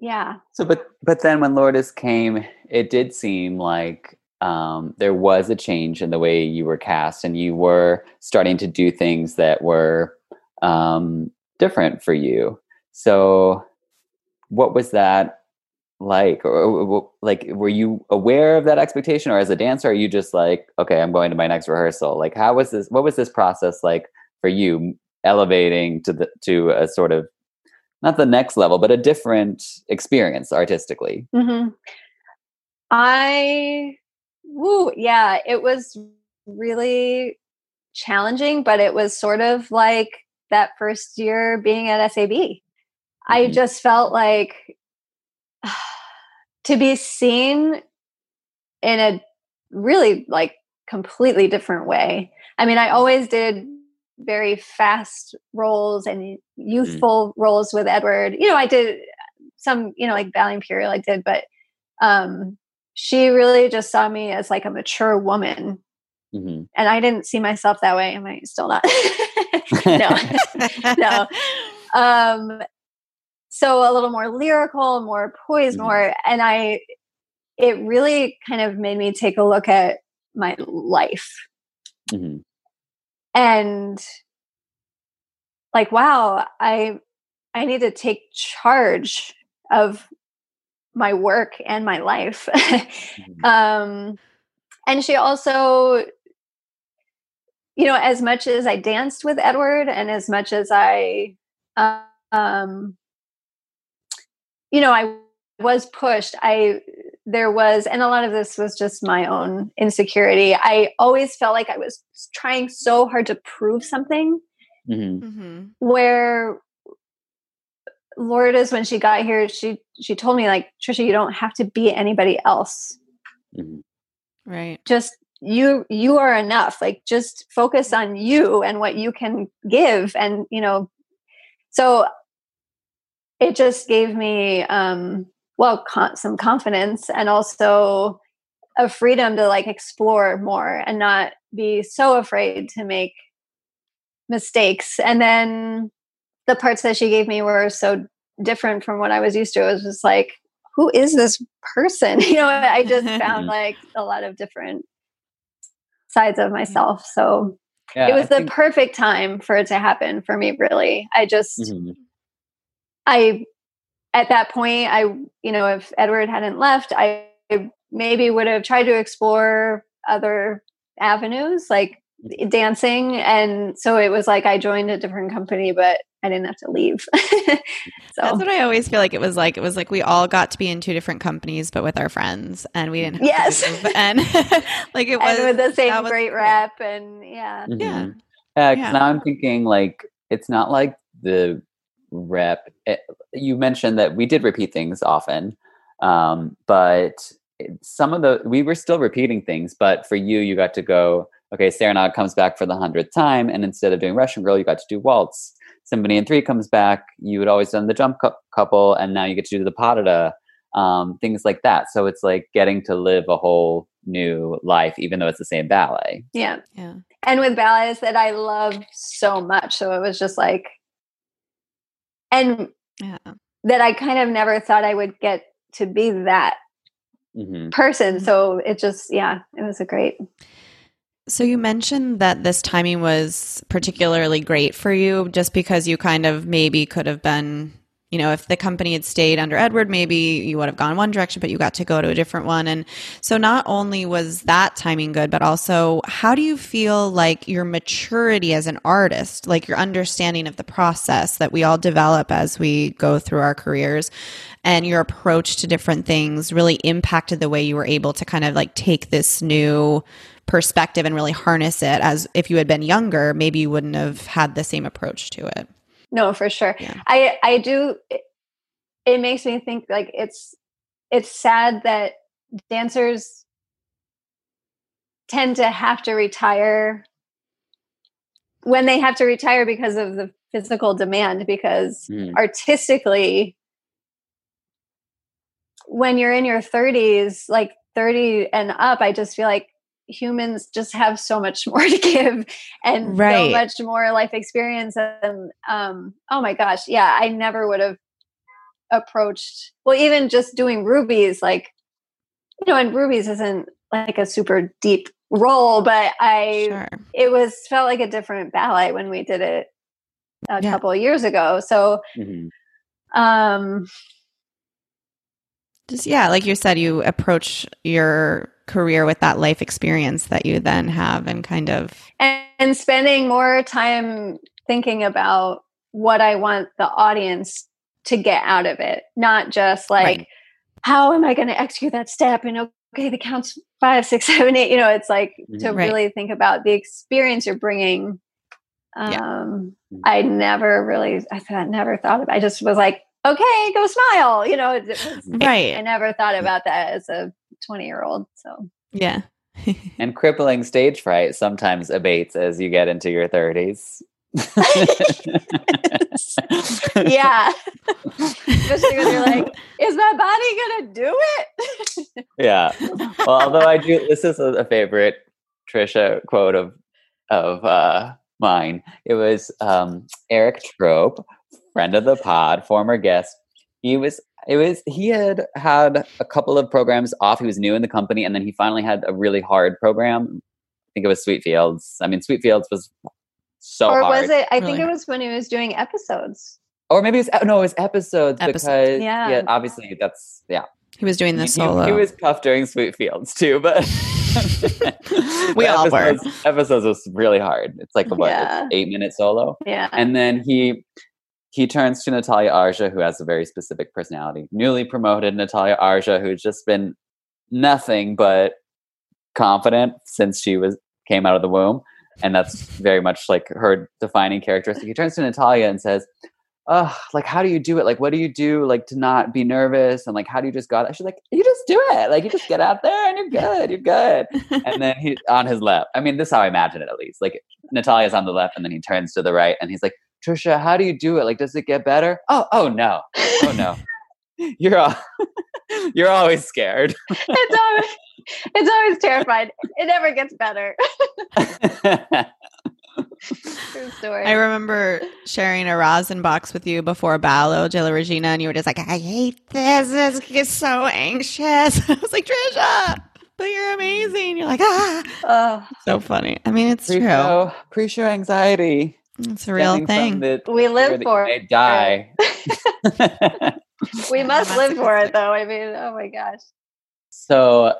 yeah so but but then when lourdes came it did seem like um, there was a change in the way you were cast and you were starting to do things that were um, different for you so what was that like or, like were you aware of that expectation or as a dancer are you just like okay i'm going to my next rehearsal like how was this what was this process like for you elevating to the to a sort of not the next level, but a different experience artistically. Mm-hmm. I, woo, yeah, it was really challenging, but it was sort of like that first year being at SAB. Mm-hmm. I just felt like (sighs) to be seen in a really like completely different way. I mean, I always did very fast roles and mm. youthful mm. roles with Edward. You know, I did some, you know, like Ballet Imperial I did, but um she really just saw me as like a mature woman. Mm-hmm. And I didn't see myself that way. Am I still not? (laughs) no. (laughs) no. (laughs) Um so a little more lyrical, more poised, mm-hmm. more and I it really kind of made me take a look at my life. Mm-hmm and like wow i i need to take charge of my work and my life (laughs) mm-hmm. um and she also you know as much as i danced with edward and as much as i um you know i was pushed i there was, and a lot of this was just my own insecurity. I always felt like I was trying so hard to prove something. Mm-hmm. Mm-hmm. Where Lourdes, when she got here, she she told me like Tricia, you don't have to be anybody else. Mm-hmm. Right. Just you you are enough. Like just focus on you and what you can give, and you know. So it just gave me um well con- some confidence and also a freedom to like explore more and not be so afraid to make mistakes. And then the parts that she gave me were so different from what i was used to. It was just like who is this person? (laughs) You know i just (laughs) found like a lot of different sides of myself. So yeah, it was I the think... perfect time for it to happen for me really. I just mm-hmm. I at that point, I, you know, if Edward hadn't left, I maybe would have tried to explore other avenues like dancing. And so it was like I joined a different company, but I didn't have to leave. (laughs) so that's what I always feel like it was like. It was like we all got to be in two different companies, but with our friends, and we didn't. yes, and (laughs) like it (laughs) was and with the same great rep, and yeah, mm-hmm. yeah. Yeah, yeah. now I'm thinking like it's not like the rep eh, you mentioned that we did repeat things often um, but some of the we were still repeating things but for you you got to go okay serenade comes back for the hundredth time and instead of doing russian girl you got to do waltz Symphony in Three comes back, you had always done the jump cu- couple, and now you get to do the pas de deux, um, things like that. So it's like getting to live a whole new life, even though it's the same ballet. Yeah. Yeah. And with ballets that I love so much. So it was just like, and Yeah. that I kind of never thought I would get to be that hmm person. So it just, yeah, it was a great. So you mentioned that this timing was particularly great for you just because you kind of maybe could have been, you know, if the company had stayed under Edward, maybe you would have gone one direction, but you got to go to a different one. And so not only was that timing good, but also how do you feel like your maturity as an artist, like your understanding of the process that we all develop as we go through our careers and your approach to different things really impacted the way you were able to kind of like take this new perspective and really harness it as if you had been younger maybe you wouldn't have had the same approach to it No, for sure. Yeah. I, I do. It, it makes me think like it's, it's sad that dancers tend to have to retire when they have to retire because of the physical demand because Mm. artistically when you're in your 30s like 30 and up i just feel like humans just have so much (laughs) more to give and Right. so much more life experience and um oh my gosh yeah i never would have approached well even just doing rubies like you know and rubies isn't like a super deep role but i sure it was felt like a different ballet when we did it a Yeah. couple of years ago so hmm um just yeah like you said you approach your career with that life experience that you then have and kind of and, and spending more time thinking about what I want the audience to get out of it, not just like Right. how am I going to execute that step and okay, the counts five, six, (laughs) seven, eight. You know, it's like to Mhm. Right. really think about the experience you're bringing. Um, Mhm. I never really, I thought, never thought of. I just was like, okay, go smile. You know, it, it was, right I never thought about that as a 20 year old. So yeah (laughs) And crippling stage fright sometimes abates as you get into your 30s. (laughs) yeah. Especially when you're like, is my body gonna do it? (laughs) yeah. Well, although I do, this is a, a favorite Tricia quote of of uh, mine. It was um, Eric Trope, friend of the pod, former guest. He was. It was. He had had a couple of programs off. He was new in the company, and then he finally had a really hard program. I think it was Sweet Fields. I mean, Sweet Fields was so hard. or hard. was it? I think Really? it was when he was doing episodes. Or maybe it's no, it was episodes Episodes. because Yeah. yeah. obviously that's yeah. he was doing this He- he- solo He, was tough during Sweet Fields too, but (laughs) We the all were. episodes, Episodes was really hard. It's like a what Yeah. eight minute solo, Yeah. and then he he turns to Natalia Arja, who has a very specific personality. Newly promoted Natalia Arja, who's just been nothing but confident since she was came out of the womb, and that's very much like her defining characteristic. He turns to Natalia and says. Oh, like how do you do it? Like, what do you do? Like to not be nervous and like how do you just got it? She's like, you just do it. Like you just get out there and you're good. You're good. And then he on his left. I mean, this is how I imagine it at least. Like Natalia's on the left and then he turns to the right and he's like, Tricia, how do you do it? Like, does it get better? Oh, oh no. Oh no. (laughs) you're all, (laughs) you're always scared. it's always it's always terrified. It never gets better. (laughs) True story. I remember sharing a rosin box with you before Ballo, della Regina, and you were just like, I hate this. This gets so anxious. I was like, Tricia, but you're amazing. You're like, ah. Ugh. So funny. I mean, it's true. Pre-show, pre-show anxiety. It's a real thing. the We live fear that you for may it. die. (laughs) we (laughs) must live for it though. I mean, oh my gosh. So,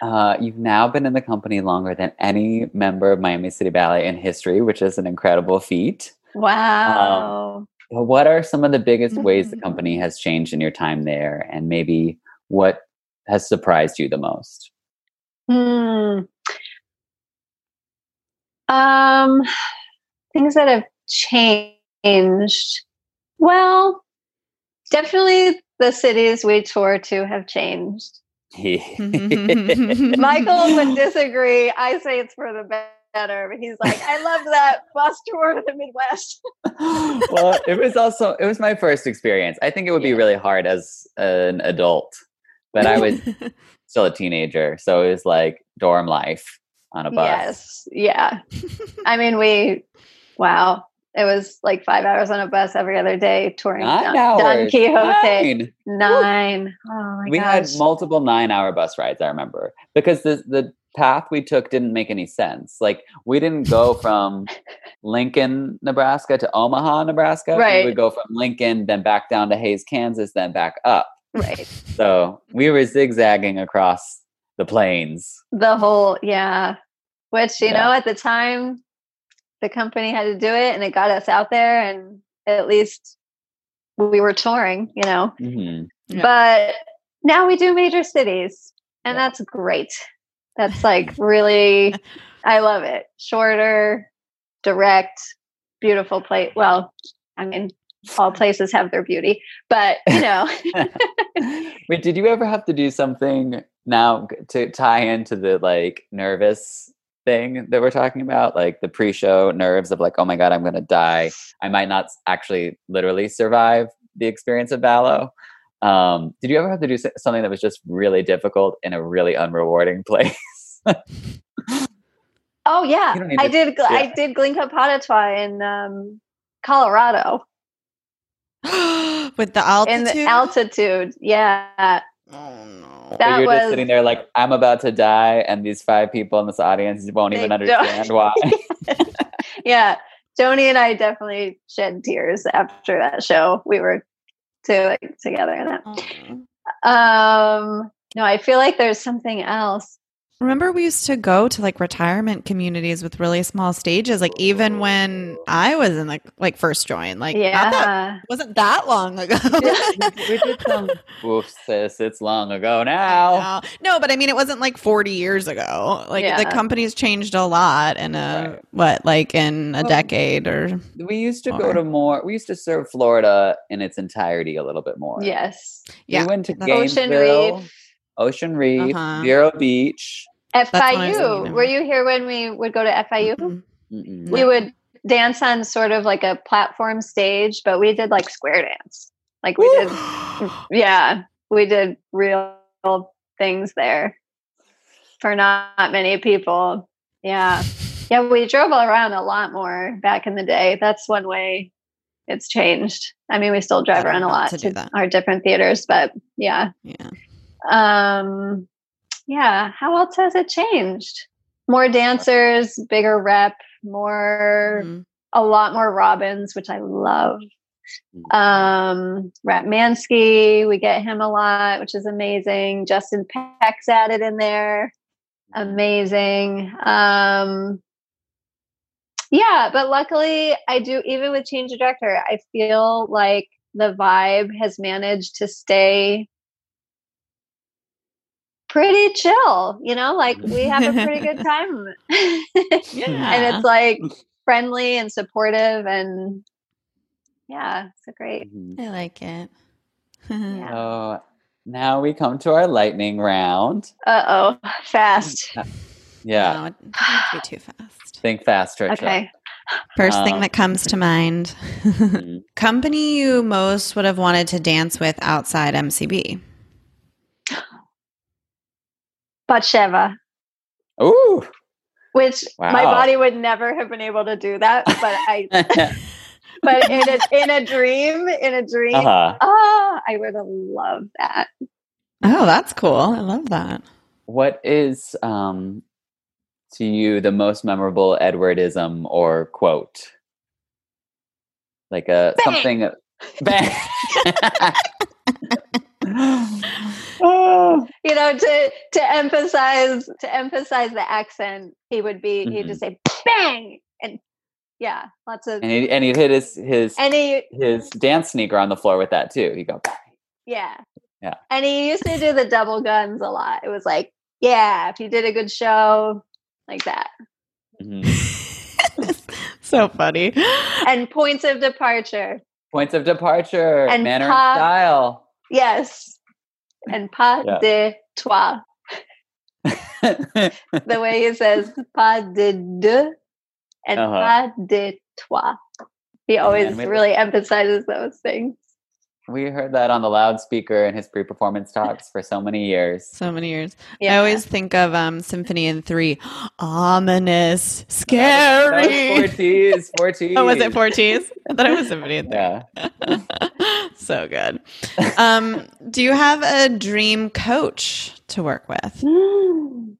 uh, you've now been in the company longer than any member of Miami City Ballet in history, which is an incredible feat. Wow. But what are some of the biggest ways the Mhm. company has changed in your time there, and maybe what has surprised you the most? Hmm. Um, things that have changed. Well, definitely the cities we tour to have changed. (laughs) Michael would disagree. I say it's for the better. But he's like, I love that bus tour to the Midwest. (laughs) well, it was also it was my first experience. I think it would be really hard as an adult, but I was (laughs) still a teenager, so it was like dorm life on a bus. Yes, yeah. I mean, we wow. It was like five hours on a bus every other day touring Nine Don, hours. Don Quixote. Nine. Nine. Oh my god. we gosh. had multiple nine hour bus rides i remember because the the path we took didn't make any sense like we didn't go from (laughs) lincoln nebraska to omaha nebraska Right. we would go from lincoln then back down to hays kansas then back up right. so we were zigzagging across the plains The whole yeah. Which, you Yeah. know, at the time the company had to do it and it got us out there and at least we were touring, you know. hmm Yeah. But now we do major cities and Yeah. that's great. That's (laughs) like really I love it. Shorter, direct, beautiful place. Well, I mean, all places have their beauty, but you know, (laughs) wait did you ever have to do something now to tie into the like nervous thing that we're talking about like the pre-show nerves of like oh my god i'm gonna die i might not actually literally survive the experience of Ballo. um did you ever have to do something that was just really difficult in a really unrewarding (laughs) place oh yeah, You don't need I to- did. gl- I did Glinka Pas de Trois in um, Colorado (gasps) With the altitude. in the altitude. Yeah, oh no. So that you're was just sitting there like i'm about to die and these five people in this audience won't They even don't- understand (laughs) why yeah. Joni and I definitely shed tears after that show. We were to, together in that. Oh. Um, no, I feel like there's something else. Remember, we used to go to like retirement communities with really small stages. Like even when I was in like like first join, like not that, Yeah, wasn't that long ago. we did some (laughs) oof sis it's long ago now No, no, but I mean, it wasn't like 40 years ago. Like the Yeah. company's changed a lot in a Right. what, like in a Well, decade or we used to go to more we used to serve florida in its entirety a little bit more yes. yeah. we went to That's- Ocean Gainesville, Reef. ocean reef Uh-huh. vero beach what I was FIU. Were you here when we would go to FIU? Mhm. Mm-mm. We would dance on sort of like a platform stage, but we did like square dance. Like we did, (laughs) yeah, we did real things there for not many people. Yeah. Yeah, we drove around a lot more back in the day. That's one way it's changed. I mean, we still drive around a lot to to, do that. our different theaters, but yeah. yeah. Um yeah, how else has it changed? More dancers, bigger rep, more Mhm. a lot more Robbins, which I love. Mm. Um Ratmansky, we get him a lot, which is amazing. Justin Peck's added in there. Amazing. Um yeah, but luckily I do even with change of director, I feel like the vibe has managed to stay pretty chill, you know, like (laughs) we have a pretty good time. (laughs) Yeah. and it's like friendly and supportive and yeah, it's a great. Mhm. I like it. Yeah. so (laughs) now we come to our lightning round Uh oh, fast. yeah No, it can't be too fast. think fast Tricia. Okay. First thing Um, that comes to mind. Mhm. Company you most would have wanted to dance with outside MCB. Batsheva, Ooh. which my body would never have been able to do that, but I, (laughs) (laughs) but in a in a dream, in a dream, uh-huh. oh, I would have loved that. Oh, that's cool. I love that. What is um to you the most memorable Edwardism or quote? Like a Bang! something (laughs) bang. Oh. You know, to to emphasize to emphasize the accent, he would be he'd Mhm. just say bang and yeah, lots of and he and he'd hit his his and he his dance sneaker on the floor with that too. He go bang. Yeah. Yeah. And he used to do the double guns a lot. It was like, yeah, if you did a good show, like that. Mhm. (laughs) so funny. And points of departure. Points of departure, And manner pop- and style. Yes. And pas Yeah. de toi. the way he says pas de deux and Uh-huh. pas de trois. He always we- really emphasizes those things. we heard that on the loudspeaker in his pre-performance talks for so many years. So many years. I always think of um, Symphony in Three. Ominous, That scary. was four T's. Four T's. (laughs) Oh, was it four T's? I thought it was Symphony in (laughs) Three. Yeah. (laughs) so good. Um, do you have a dream coach to work with? (gasps)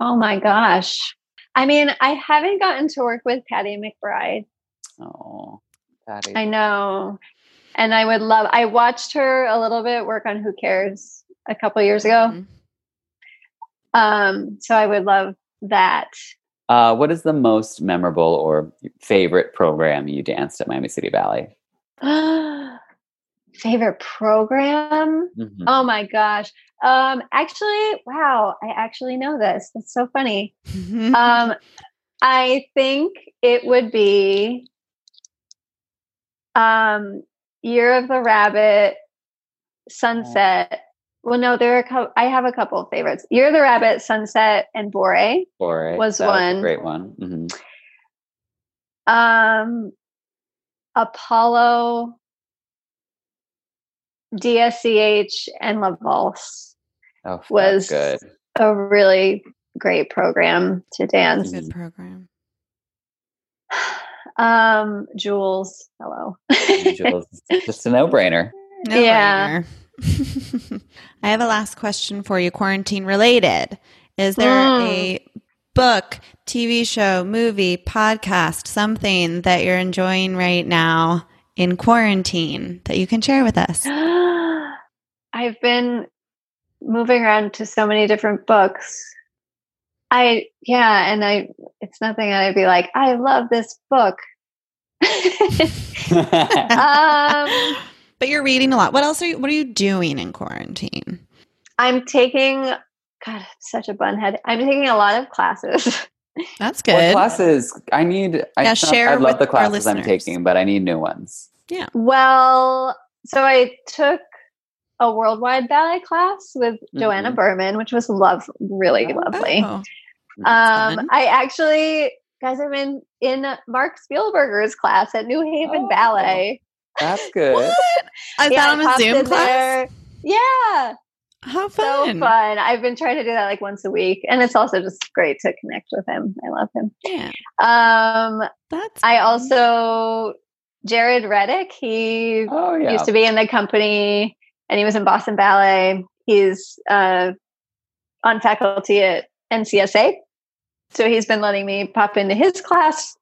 Oh my gosh. I mean, I haven't gotten to work with Patty McBride. Oh, Patty. I know. And I would love I watched her a little bit work on Who Cares a couple years ago. Mhm. Um, so I would love that. Uh, what is the most memorable or favorite program you danced at Miami City Ballet? (gasps) Favorite program? Mhm. Oh my gosh. Um actually, wow, I actually know this. That's so funny. (laughs) Um I think it would be um Year of the Rabbit, Sunset. Well, no, there are a couple, I have a couple of favorites. Year of the Rabbit, Sunset, and Bore. It. was That one. great one. Mhm. Um Apollo, DSCH, and La Valse Oh, was good. a really great program to dance. Good program. (sighs) Um, Jewels, hello. Jewels, (laughs) just a no-brainer. No Yeah. brainer. (laughs) I have a last question for you, quarantine related. Is there Mm. a book, TV show, movie, podcast, something that you're enjoying right now in quarantine that you can share with us? (gasps) I've been moving around to so many different books. I yeah, and I it's nothing that I'd be like, I love this book. (laughs) (laughs) um but you're reading a lot. What else are you what are you doing in quarantine? I'm taking God, such a bunhead. I'm taking a lot of classes. That's What good. classes? I need. I, Yeah, share I love with the classes I'm taking, but I need new ones. Yeah. well, so I took a worldwide ballet class with Joanna Mhm. Berman, which was love really Oh. lovely. Oh, Um, fun. I actually, guys, I'm in in Mark Spielberger's class at New Haven Oh. Ballet. That's good. what? Is (laughs) Yeah, that on a Zoom class? there. Yeah, How fun. so fun. fun. I've been trying to do that like once a week, and it's also just great to connect with him. I love him. Yeah. Um, That's I fun. also Jared Redick. He Oh yeah. used to be in the company, and he was in Boston Ballet. He's uh, on faculty at NCSA, so he's been letting me pop into his class.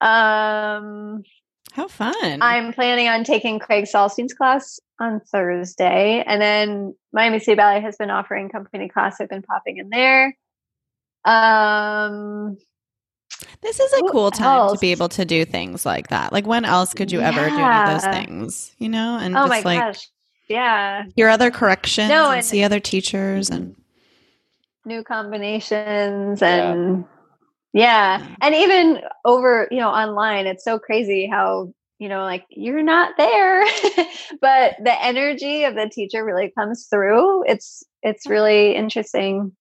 Um, How fun. I'm planning on taking Craig Salstein's class on Thursday, and then Miami City Ballet has been offering company class. I've been popping in there. Um, This is a cool time to be able to do things like that. Like when else could you ever do any of those things? You know, and oh just my like gosh, yeah, your other corrections No, and, and- see other teachers and new combinations Yeah. and yeah. Yeah. and even over you know online it's so crazy how you know like you're not there (laughs) but the energy of the teacher really comes through it's it's really interesting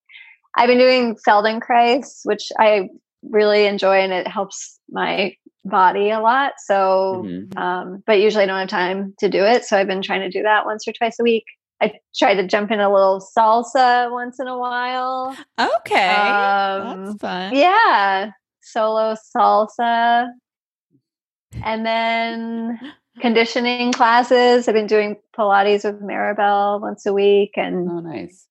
i've been doing feldenkrais which i really enjoy and it helps my body a lot so Mhm. um, but usually I don't have time to do it. So I've been trying to do that once or twice a week. I try to jump in a little salsa once in a while. okay, Um, that's fun. Yeah, solo salsa. And then conditioning classes. I've been doing Pilates with Maribel once a week. And Oh, nice.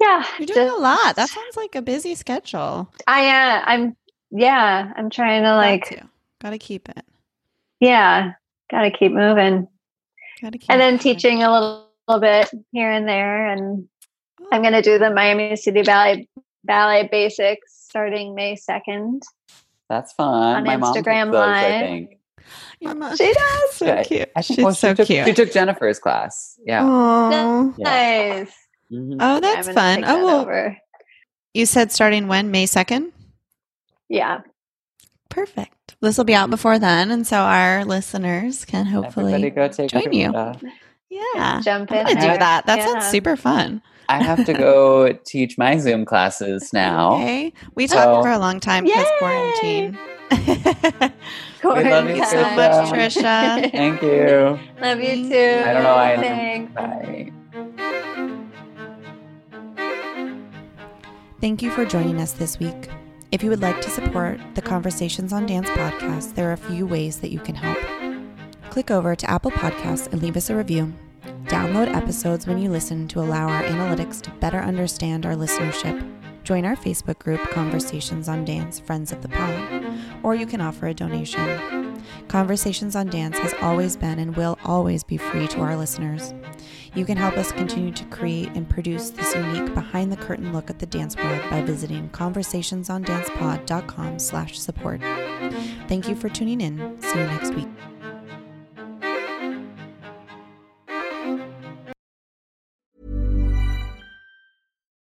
yeah, You're doing a lot. That sounds like a busy schedule. I uh, I'm yeah, I'm trying to like got to keep it. yeah, gotta keep moving. Got to keep. and then it. teaching a little, little bit here and there and i'm going to do the miami city ballet ballet basics starting may 2nd That's fun. On My mom took Instagram those, I Live. think. Your mom- she does so Yeah, cute. I think, She's well, she so took, cute. She took Jennifer's class. Yeah. Aw. Yeah. nice Mhm. Oh, that's fun. Oh, that well, over. you said starting when? May 2nd? yeah Perfect. This will be out before then. And so our listeners can hopefully Everybody go take join you. uh, Yeah. jump I'm in gonna do there. that. That sounds super fun. I have to go (laughs) teach my Zoom classes now. Okay. We talked for a long time because Yay! quarantine. (laughs) We love you, so much, Tricia. Thank you. Love you too. I don't know why. Thanks. Bye. Thank you for joining us this week. If you would like to support the Conversations on Dance podcast, there are a few ways that you can help. Click over to Apple Podcasts and leave us a review. Download episodes when you listen to allow our analytics to better understand our listenership. Join our Facebook group, Conversations on Dance Friends of the Pod, or you can offer a donation. Conversations on Dance has always been and will always be free to our listeners. You can help us continue to create and produce this unique behind the curtain look at the dance world by visiting conversationsondancepod.com slash support. Thank you for tuning in. See you next week.